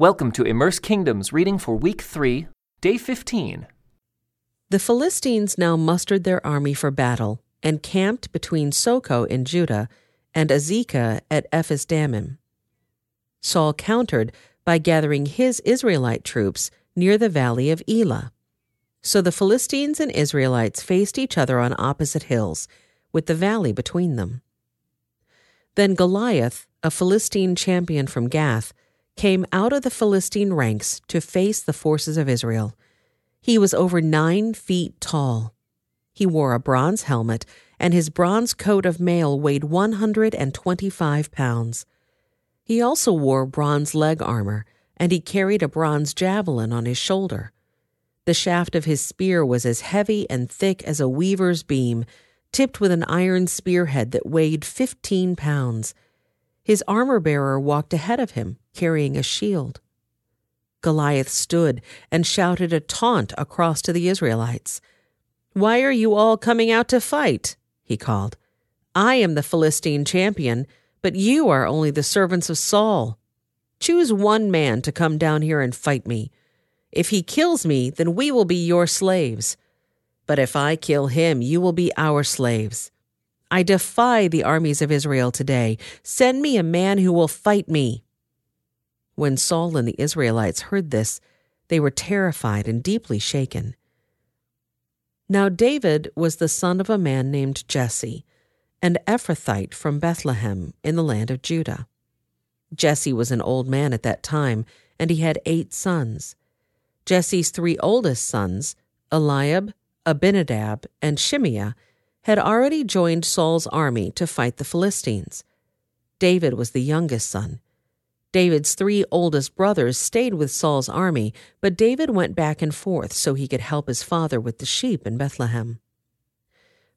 Welcome to Immerse Kingdoms reading for week 3, day 15. The Philistines now mustered their army for battle and camped between Socoh in Judah and Azekah at Ephes Dammim. Saul countered by gathering his Israelite troops near the valley of Elah. So the Philistines and Israelites faced each other on opposite hills, with the valley between them. Then Goliath, a Philistine champion from Gath, came out of the Philistine ranks to face the forces of Israel. He was over nine feet tall. He wore a bronze helmet, and his bronze coat of mail weighed 125 pounds. He also wore bronze leg armor, and he carried a bronze javelin on his shoulder. The shaft of his spear was as heavy and thick as a weaver's beam, tipped with an iron spearhead that weighed 15 pounds. His armor bearer walked ahead of him, carrying a shield. Goliath stood and shouted a taunt across to the Israelites. Why are you all coming out to fight? he called. I am the Philistine champion, but you are only the servants of Saul. Choose one man to come down here and fight me. If he kills me, then we will be your slaves. But if I kill him, you will be our slaves. I defy the armies of Israel today. Send me a man who will fight me. When Saul and the Israelites heard this, they were terrified and deeply shaken. Now David was the son of a man named Jesse, an Ephrathite from Bethlehem in the land of Judah. Jesse was an old man at that time, and he had eight sons. Jesse's three oldest sons, Eliab, Abinadab, and Shimea, had already joined Saul's army to fight the Philistines. David was the youngest son. David's three oldest brothers stayed with Saul's army, but David went back and forth so he could help his father with the sheep in Bethlehem.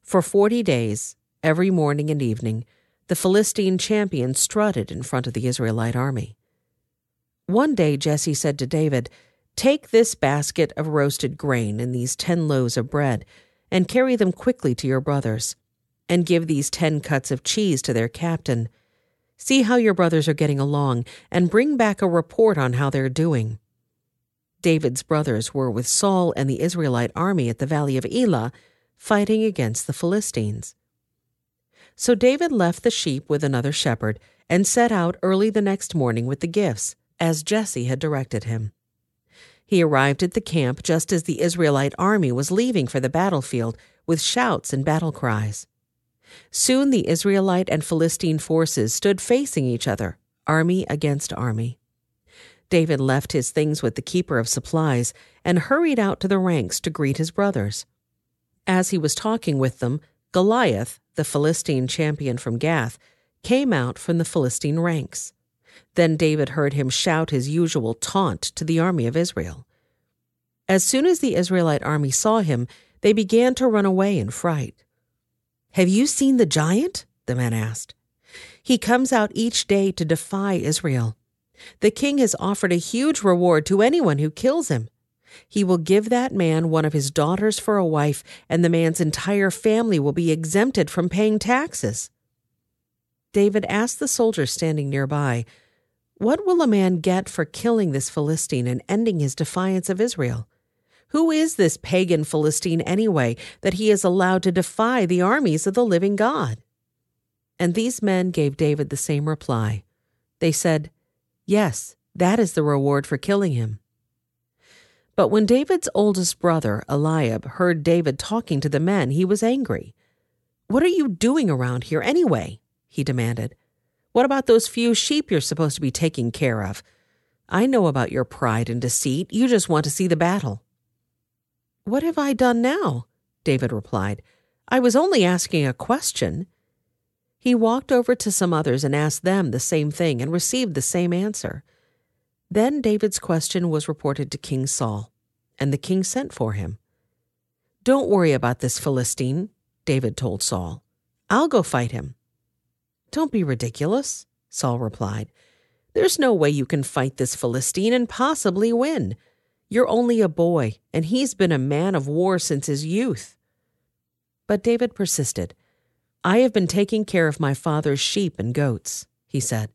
For forty days, every morning and evening, the Philistine champion strutted in front of the Israelite army. One day Jesse said to David, Take this basket of roasted grain and these ten loaves of bread, and carry them quickly to your brothers, and give these ten cuts of cheese to their captain See how your brothers are getting along, and bring back a report on how they're doing. David's brothers were with Saul and the Israelite army at the valley of Elah, fighting against the Philistines. So David left the sheep with another shepherd and set out early the next morning with the gifts, as Jesse had directed him. He arrived at the camp just as the Israelite army was leaving for the battlefield with shouts and battle cries. Soon the Israelite and Philistine forces stood facing each other, army against army. David left his things with the keeper of supplies and hurried out to the ranks to greet his brothers. As he was talking with them, Goliath, the Philistine champion from Gath, came out from the Philistine ranks. Then David heard him shout his usual taunt to the army of Israel. As soon as the Israelite army saw him, they began to run away in fright. Have you seen the giant? The man asked. He comes out each day to defy Israel. The king has offered a huge reward to anyone who kills him. He will give that man one of his daughters for a wife, and the man's entire family will be exempted from paying taxes. David asked the soldier standing nearby, What will a man get for killing this Philistine and ending his defiance of Israel? Who is this pagan Philistine anyway, that he is allowed to defy the armies of the living God? And these men gave David the same reply. They said, Yes, that is the reward for killing him. But when David's oldest brother, Eliab, heard David talking to the men, he was angry. What are you doing around here anyway? he demanded. What about those few sheep you're supposed to be taking care of? I know about your pride and deceit. You just want to see the battle. What have I done now? David replied. I was only asking a question. He walked over to some others and asked them the same thing and received the same answer. Then David's question was reported to King Saul, and the king sent for him. Don't worry about this Philistine, David told Saul. I'll go fight him. Don't be ridiculous, Saul replied. There's no way you can fight this Philistine and possibly win. You're only a boy, and he's been a man of war since his youth. But David persisted. I have been taking care of my father's sheep and goats, he said.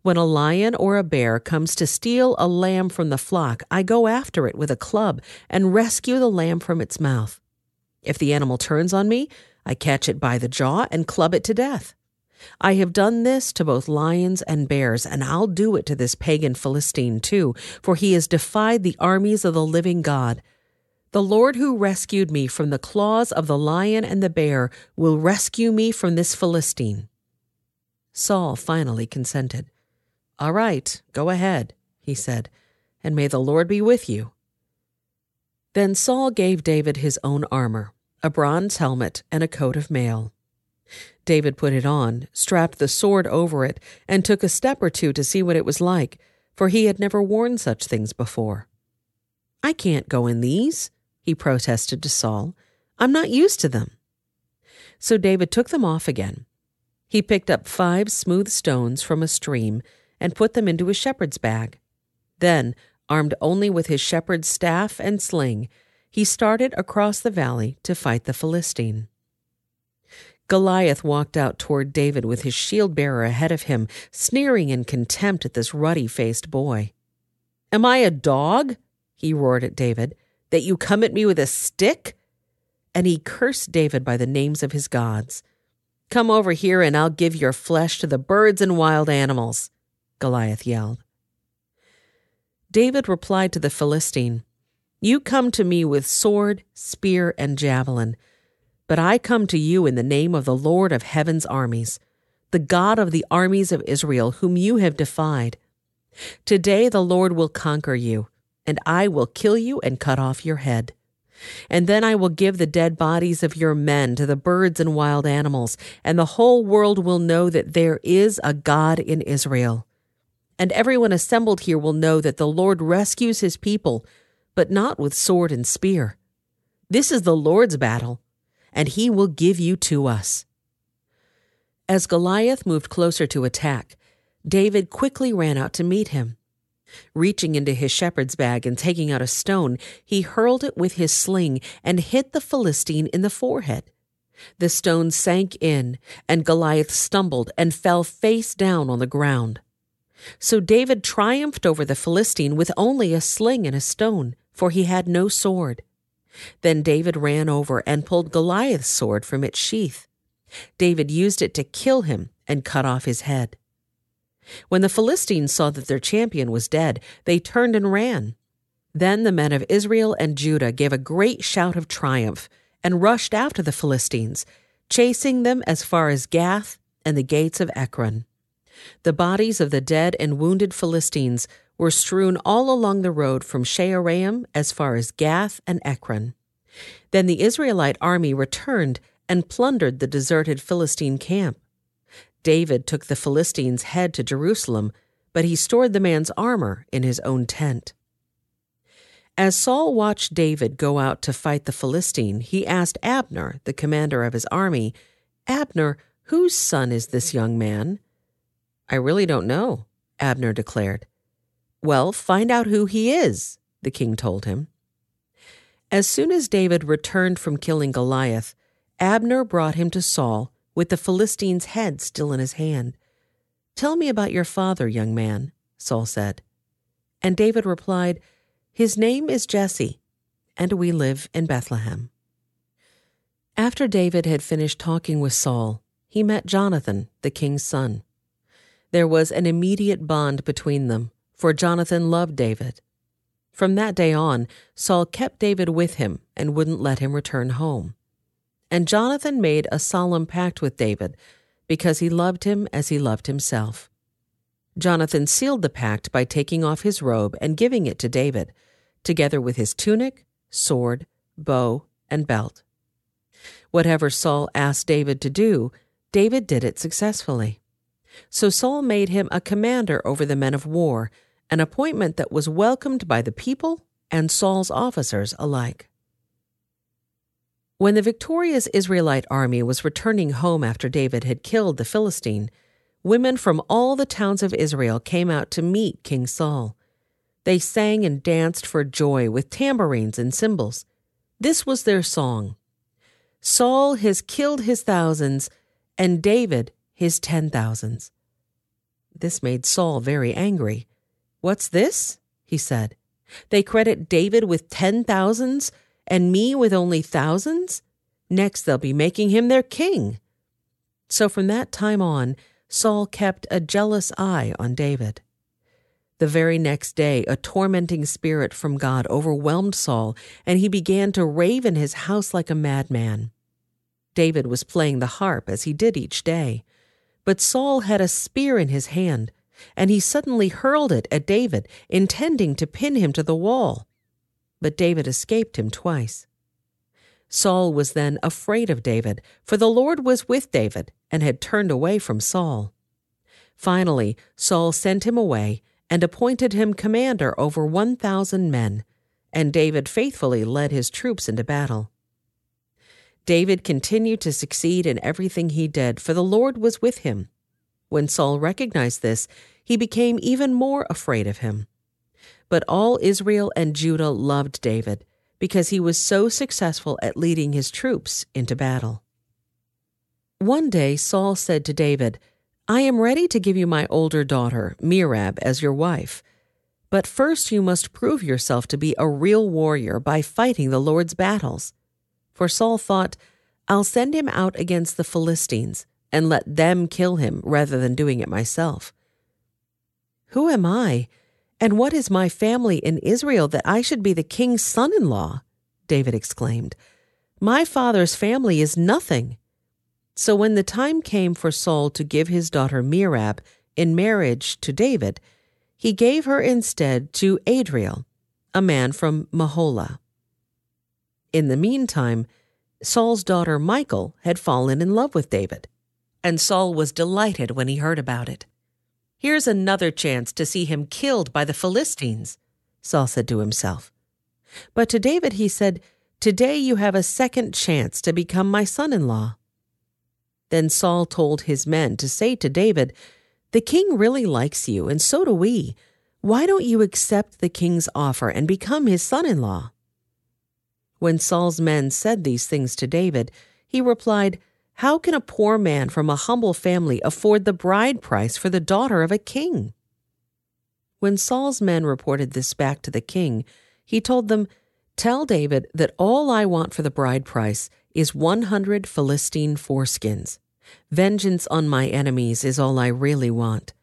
When a lion or a bear comes to steal a lamb from the flock, I go after it with a club and rescue the lamb from its mouth. If the animal turns on me, I catch it by the jaw and club it to death. I have done this to both lions and bears, and I'll do it to this pagan Philistine too, for he has defied the armies of the living God. The Lord who rescued me from the claws of the lion and the bear will rescue me from this Philistine. Saul finally consented. All right, go ahead, he said, and may the Lord be with you. Then Saul gave David his own armor, a bronze helmet, and a coat of mail. David put it on, strapped the sword over it, and took a step or two to see what it was like, for he had never worn such things before. I can't go in these, he protested to Saul. I'm not used to them. So David took them off again he picked up five smooth stones from a stream and put them into his shepherd's bag. Then, armed only with his shepherd's staff and sling, he started across the valley to fight the Philistine. Goliath walked out toward David with his shield bearer ahead of him, sneering in contempt at this ruddy faced boy. Am I a dog? he roared at David, that you come at me with a stick? And he cursed David by the names of his gods. Come over here and I'll give your flesh to the birds and wild animals, Goliath yelled. David replied to the Philistine, You come to me with sword, spear, and javelin, but I come to you in the name of the Lord of heaven's armies, the God of the armies of Israel, whom you have defied. Today the Lord will conquer you, and I will kill you and cut off your head. And then I will give the dead bodies of your men to the birds and wild animals, and the whole world will know that there is a God in Israel. And everyone assembled here will know that the Lord rescues his people, but not with sword and spear. This is the Lord's battle, and he will give you to us. As Goliath moved closer to attack, David quickly ran out to meet him. Reaching into his shepherd's bag and taking out a stone, he hurled it with his sling and hit the Philistine in the forehead. The stone sank in, and Goliath stumbled and fell face down on the ground. So David triumphed over the Philistine with only a sling and a stone, for he had no sword. Then David ran over and pulled Goliath's sword from its sheath. David used it to kill him and cut off his head. When the Philistines saw that their champion was dead, they turned and ran. Then the men of Israel and Judah gave a great shout of triumph and rushed after the Philistines, chasing them as far as Gath and the gates of Ekron. The bodies of the dead and wounded Philistines were strewn all along the road from Shaaraim as far as Gath and Ekron. Then the Israelite army returned and plundered the deserted Philistine camp. David took the Philistine's head to Jerusalem, but he stored the man's armor in his own tent. As Saul watched David go out to fight the Philistine, he asked Abner, the commander of his army, Abner, whose son is this young man? I really don't know, Abner declared. Well, find out who he is, the king told him. As soon as David returned from killing Goliath, Abner brought him to Saul with the Philistine's head still in his hand. Tell me about your father, young man, Saul said. And David replied, His name is Jesse, and we live in Bethlehem. After David had finished talking with Saul, he met Jonathan, the king's son. There was an immediate bond between them, for Jonathan loved David. From that day on, Saul kept David with him and wouldn't let him return home. And Jonathan made a solemn pact with David because he loved him as he loved himself. Jonathan sealed the pact by taking off his robe and giving it to David, together with his tunic, sword, bow, and belt. Whatever Saul asked David to do, David did it successfully. So Saul made him a commander over the men of war, an appointment that was welcomed by the people and Saul's officers alike. When the victorious Israelite army was returning home after David had killed the Philistine, women from all the towns of Israel came out to meet King Saul. They sang and danced for joy with tambourines and cymbals. This was their song Saul has killed his thousands, and David his ten thousands. This made Saul very angry. What's this? he said. They credit David with ten thousands and me with only thousands? Next, they'll be making him their king. So from that time on, Saul kept a jealous eye on David. The very next day, a tormenting spirit from God overwhelmed Saul, and he began to rave in his house like a madman. David was playing the harp as he did each day. But Saul had a spear in his hand, and he suddenly hurled it at David, intending to pin him to the wall. But David escaped him twice. Saul was then afraid of David, for the Lord was with David and had turned away from Saul. Finally, Saul sent him away and appointed him commander over 1,000 men, and David faithfully led his troops into battle. David continued to succeed in everything he did, for the Lord was with him. When Saul recognized this, he became even more afraid of him. But all Israel and Judah loved David because he was so successful at leading his troops into battle. One day Saul said to David, I am ready to give you my older daughter, Merab, as your wife. But first you must prove yourself to be a real warrior by fighting the Lord's battles. For Saul thought, I'll send him out against the Philistines and let them kill him rather than doing it myself. Who am I, and what is my family in Israel that I should be the king's son in law? David exclaimed. My father's family is nothing. So when the time came for Saul to give his daughter Merab in marriage to David, he gave her instead to Adriel, a man from Meholah. In the meantime, Saul's daughter Michal had fallen in love with David, and Saul was delighted when he heard about it. Here's another chance to see him killed by the Philistines, Saul said to himself. But to David he said, Today you have a second chance to become my son in law. Then Saul told his men to say to David, The king really likes you, and so do we. Why don't you accept the king's offer and become his son in law? When Saul's men said these things to David, he replied, How can a poor man from a humble family afford the bride price for the daughter of a king? When Saul's men reported this back to the king, he told them, Tell David that all I want for the bride price is 100 Philistine foreskins. Vengeance on my enemies is all I really want.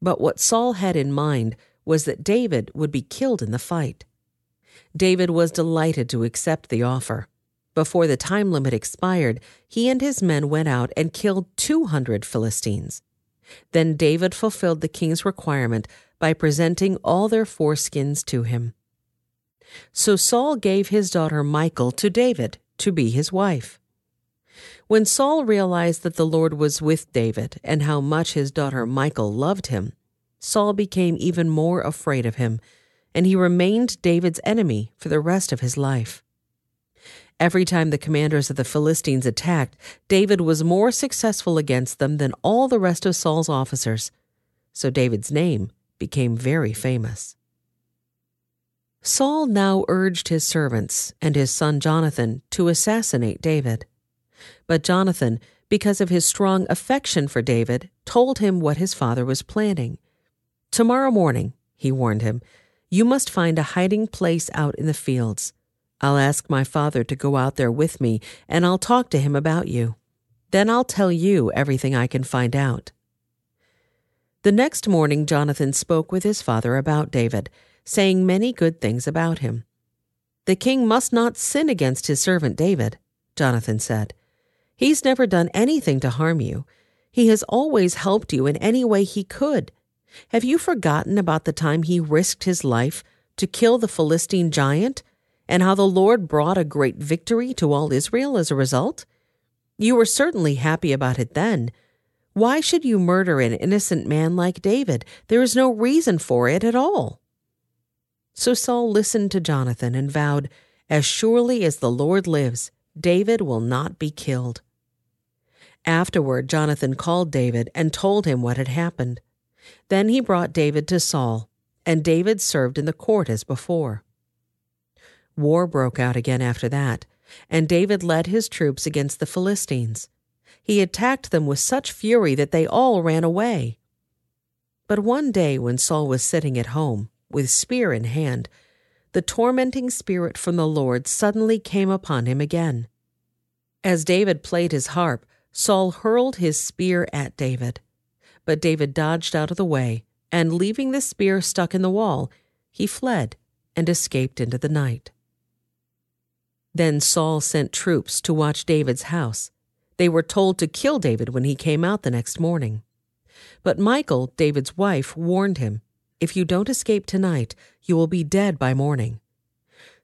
But what Saul had in mind was that David would be killed in the fight. David was delighted to accept the offer. Before the time limit expired, he and his men went out and killed 200 Philistines. Then David fulfilled the king's requirement by presenting all their foreskins to him. So Saul gave his daughter Michal to David to be his wife. When Saul realized that the Lord was with David and how much his daughter Michal loved him, Saul became even more afraid of him and he remained David's enemy for the rest of his life. Every time the commanders of the Philistines attacked, David was more successful against them than all the rest of Saul's officers, so David's name became very famous. Saul now urged his servants and his son Jonathan to assassinate David. But Jonathan, because of his strong affection for David, told him what his father was planning. Tomorrow morning, he warned him, you must find a hiding place out in the fields. I'll ask my father to go out there with me, and I'll talk to him about you. Then I'll tell you everything I can find out. The next morning, Jonathan spoke with his father about David, saying many good things about him. The king must not sin against his servant David, Jonathan said. He's never done anything to harm you. He has always helped you in any way he could have you forgotten about the time he risked his life to kill the Philistine giant and how the Lord brought a great victory to all Israel as a result? You were certainly happy about it then. Why should you murder an innocent man like David? There is no reason for it at all. So Saul listened to Jonathan and vowed, As surely as the Lord lives, David will not be killed. Afterward, Jonathan called David and told him what had happened. Then he brought David to Saul, and David served in the court as before. War broke out again after that, and David led his troops against the Philistines. He attacked them with such fury that they all ran away. But one day when Saul was sitting at home, with spear in hand, the tormenting spirit from the Lord suddenly came upon him again. As David played his harp, Saul hurled his spear at David. But David dodged out of the way, and leaving the spear stuck in the wall, he fled and escaped into the night. Then Saul sent troops to watch David's house. They were told to kill David when he came out the next morning. But Michal, David's wife, warned him, If you don't escape tonight, you will be dead by morning.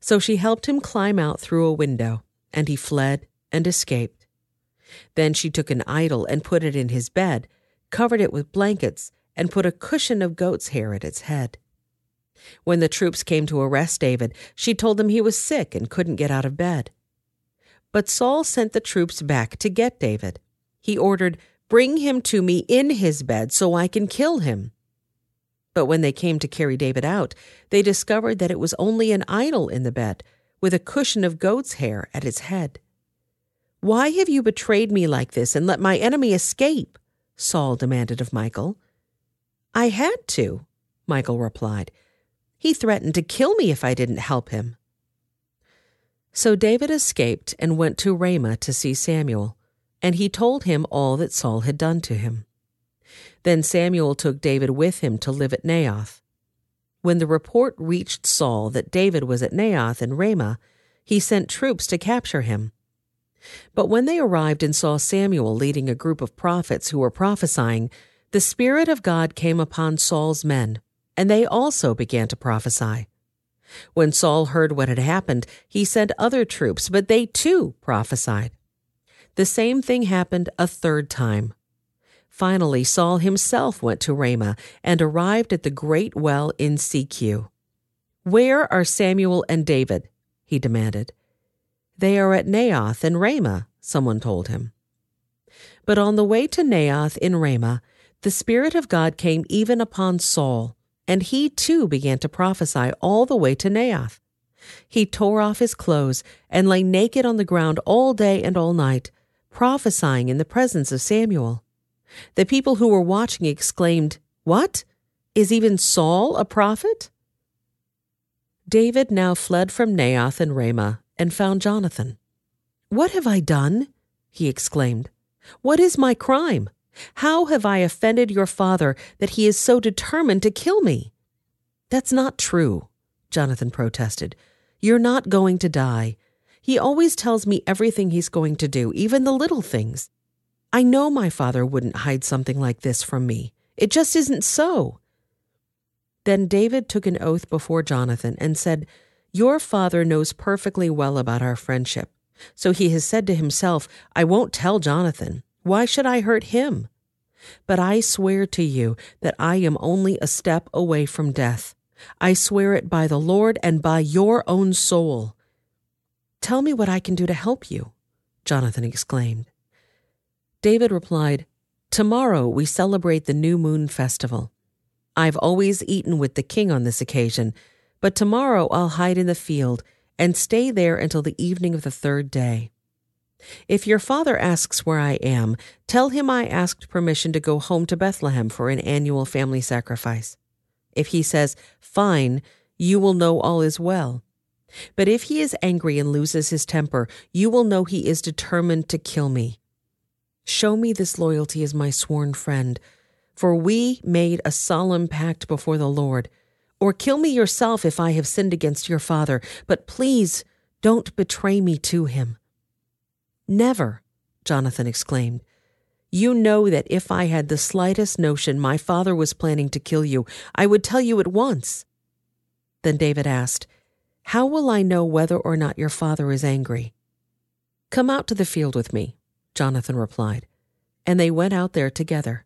So she helped him climb out through a window, and he fled and escaped. Then she took an idol and put it in his bed, covered it with blankets, and put a cushion of goat's hair at its head. When the troops came to arrest David, she told them he was sick and couldn't get out of bed. But Saul sent the troops back to get David. He ordered, Bring him to me in his bed so I can kill him. But when they came to carry David out, they discovered that it was only an idol in the bed, with a cushion of goat's hair at its head. Why have you betrayed me like this and let my enemy escape? Saul demanded of Michal. I had to, Michal replied. He threatened to kill me if I didn't help him. So David escaped and went to Ramah to see Samuel, and he told him all that Saul had done to him. Then Samuel took David with him to live at Naioth. When the report reached Saul that David was at Naioth in Ramah, he sent troops to capture him. But when they arrived and saw Samuel leading a group of prophets who were prophesying, the Spirit of God came upon Saul's men, and they also began to prophesy. When Saul heard what had happened, he sent other troops, but they too prophesied. The same thing happened a third time. Finally, Saul himself went to Ramah and arrived at the great well in Sechu. Where are Samuel and David? he demanded. They are at Naioth and Ramah, someone told him. But on the way to Naioth in Ramah, the Spirit of God came even upon Saul, and he too began to prophesy all the way to Naioth. He tore off his clothes and lay naked on the ground all day and all night, prophesying in the presence of Samuel. The people who were watching exclaimed, What? Is even Saul a prophet? David now fled from Naioth and Ramah and found Jonathan. What have I done? he exclaimed. What is my crime? How have I offended your father that he is so determined to kill me? That's not true, Jonathan protested. You're not going to die. He always tells me everything he's going to do, even the little things. I know my father wouldn't hide something like this from me. It just isn't so. Then David took an oath before Jonathan and said, Your father knows perfectly well about our friendship. So he has said to himself, I won't tell Jonathan. Why should I hurt him? But I swear to you that I am only a step away from death. I swear it by the Lord and by your own soul. Tell me what I can do to help you, Jonathan exclaimed. David replied, Tomorrow we celebrate the new moon festival. I've always eaten with the king on this occasion, but tomorrow I'll hide in the field and stay there until the evening of the third day. If your father asks where I am, tell him I asked permission to go home to Bethlehem for an annual family sacrifice. If he says, Fine, you will know all is well. But if he is angry and loses his temper, you will know he is determined to kill me. Show me this loyalty as my sworn friend, for we made a solemn pact before the Lord. Or kill me yourself if I have sinned against your father, but please don't betray me to him. Never, Jonathan exclaimed. You know that if I had the slightest notion my father was planning to kill you, I would tell you at once. Then David asked, How will I know whether or not your father is angry? Come out to the field with me, Jonathan replied, and they went out there together.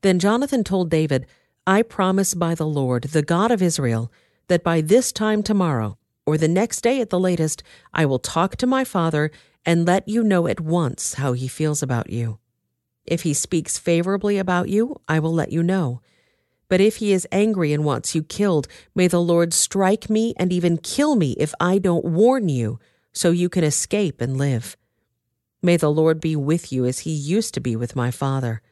Then Jonathan told David, I promise by the Lord, the God of Israel, that by this time tomorrow, or the next day at the latest, I will talk to my father and let you know at once how he feels about you. If he speaks favorably about you, I will let you know. But if he is angry and wants you killed, may the Lord strike me and even kill me if I don't warn you, so you can escape and live. May the Lord be with you as he used to be with my father.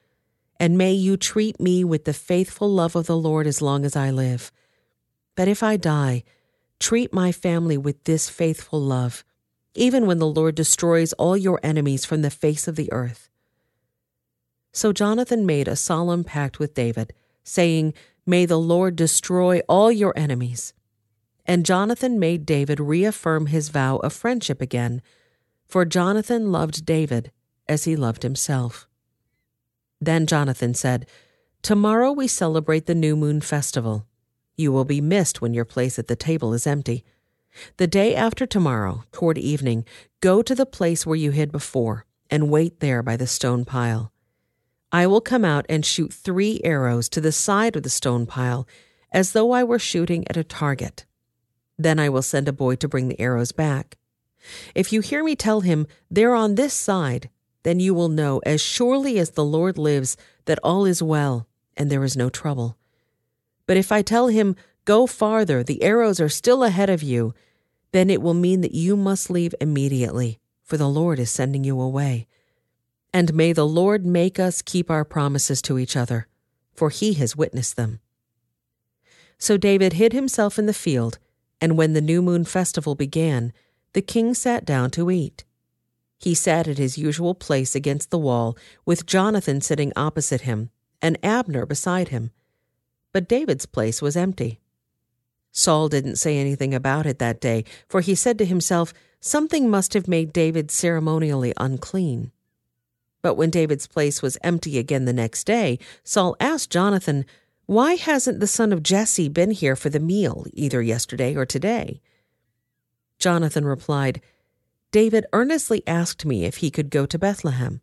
and may you treat me with the faithful love of the Lord as long as I live. But if I die, treat my family with this faithful love, even when the Lord destroys all your enemies from the face of the earth. So Jonathan made a solemn pact with David, saying, May the Lord destroy all your enemies. And Jonathan made David reaffirm his vow of friendship again, for Jonathan loved David as he loved himself. Then Jonathan said, Tomorrow we celebrate the new moon festival. You will be missed when your place at the table is empty. The day after tomorrow, toward evening, go to the place where you hid before, and wait there by the stone pile. I will come out and shoot three arrows to the side of the stone pile, as though I were shooting at a target. Then I will send a boy to bring the arrows back. If you hear me tell him, They're on this side, then you will know as surely as the Lord lives that all is well and there is no trouble. But if I tell him, Go farther, the arrows are still ahead of you, then it will mean that you must leave immediately, for the Lord is sending you away. And may the Lord make us keep our promises to each other, for he has witnessed them. So David hid himself in the field, and when the new moon festival began, the king sat down to eat. He sat at his usual place against the wall, with Jonathan sitting opposite him, and Abner beside him. But David's place was empty. Saul didn't say anything about it that day, for he said to himself, Something must have made David ceremonially unclean. But when David's place was empty again the next day, Saul asked Jonathan, Why hasn't the son of Jesse been here for the meal, either yesterday or today? Jonathan replied, David earnestly asked me if he could go to Bethlehem.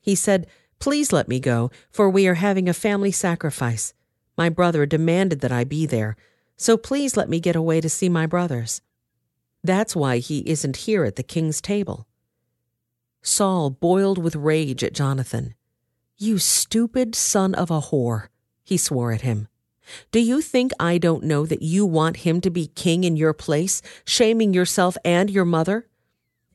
He said, Please let me go, for we are having a family sacrifice. My brother demanded that I be there, so please let me get away to see my brothers. That's why he isn't here at the king's table. Saul boiled with rage at Jonathan. You stupid son of a whore, he swore at him. Do you think I don't know that you want him to be king in your place, shaming yourself and your mother?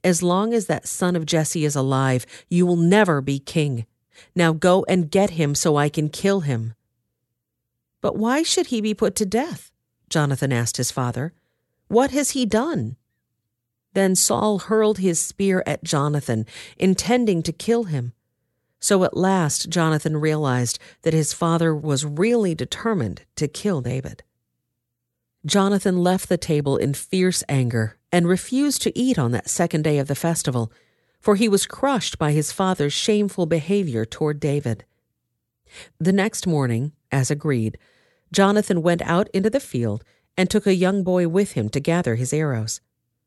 As long as that son of Jesse is alive, you will never be king. Now go and get him so I can kill him. But why should he be put to death? Jonathan asked his father. What has he done? Then Saul hurled his spear at Jonathan, intending to kill him. So at last Jonathan realized that his father was really determined to kill David. Jonathan left the table in fierce anger and refused to eat on that second day of the festival, for he was crushed by his father's shameful behavior toward David. The next morning, as agreed, Jonathan went out into the field and took a young boy with him to gather his arrows.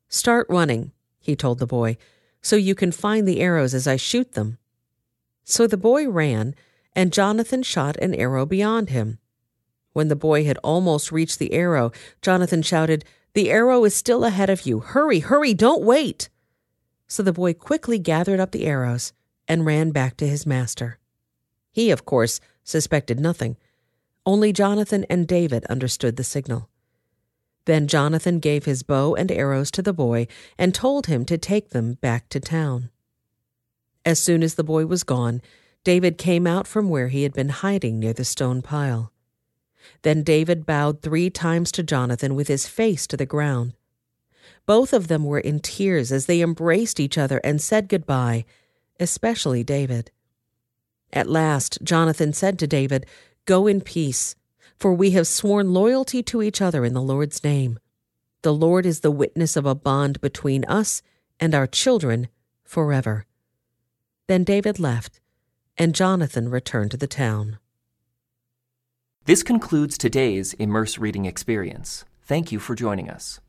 Start running, he told the boy, so you can find the arrows as I shoot them. So the boy ran, and Jonathan shot an arrow beyond him. When the boy had almost reached the arrow, Jonathan shouted, The arrow is still ahead of you. Hurry, hurry, don't wait. So the boy quickly gathered up the arrows and ran back to his master. He, of course, suspected nothing. Only Jonathan and David understood the signal. Then Jonathan gave his bow and arrows to the boy and told him to take them back to town. As soon as the boy was gone, David came out from where he had been hiding near the stone pile. Then David bowed three times to Jonathan with his face to the ground. Both of them were in tears as they embraced each other and said goodbye, especially David. At last, Jonathan said to David, Go in peace, for we have sworn loyalty to each other in the Lord's name. The Lord is the witness of a bond between us and our children forever. Then David left, and Jonathan returned to the town. This concludes today's Immerse Reading Experience. Thank you for joining us.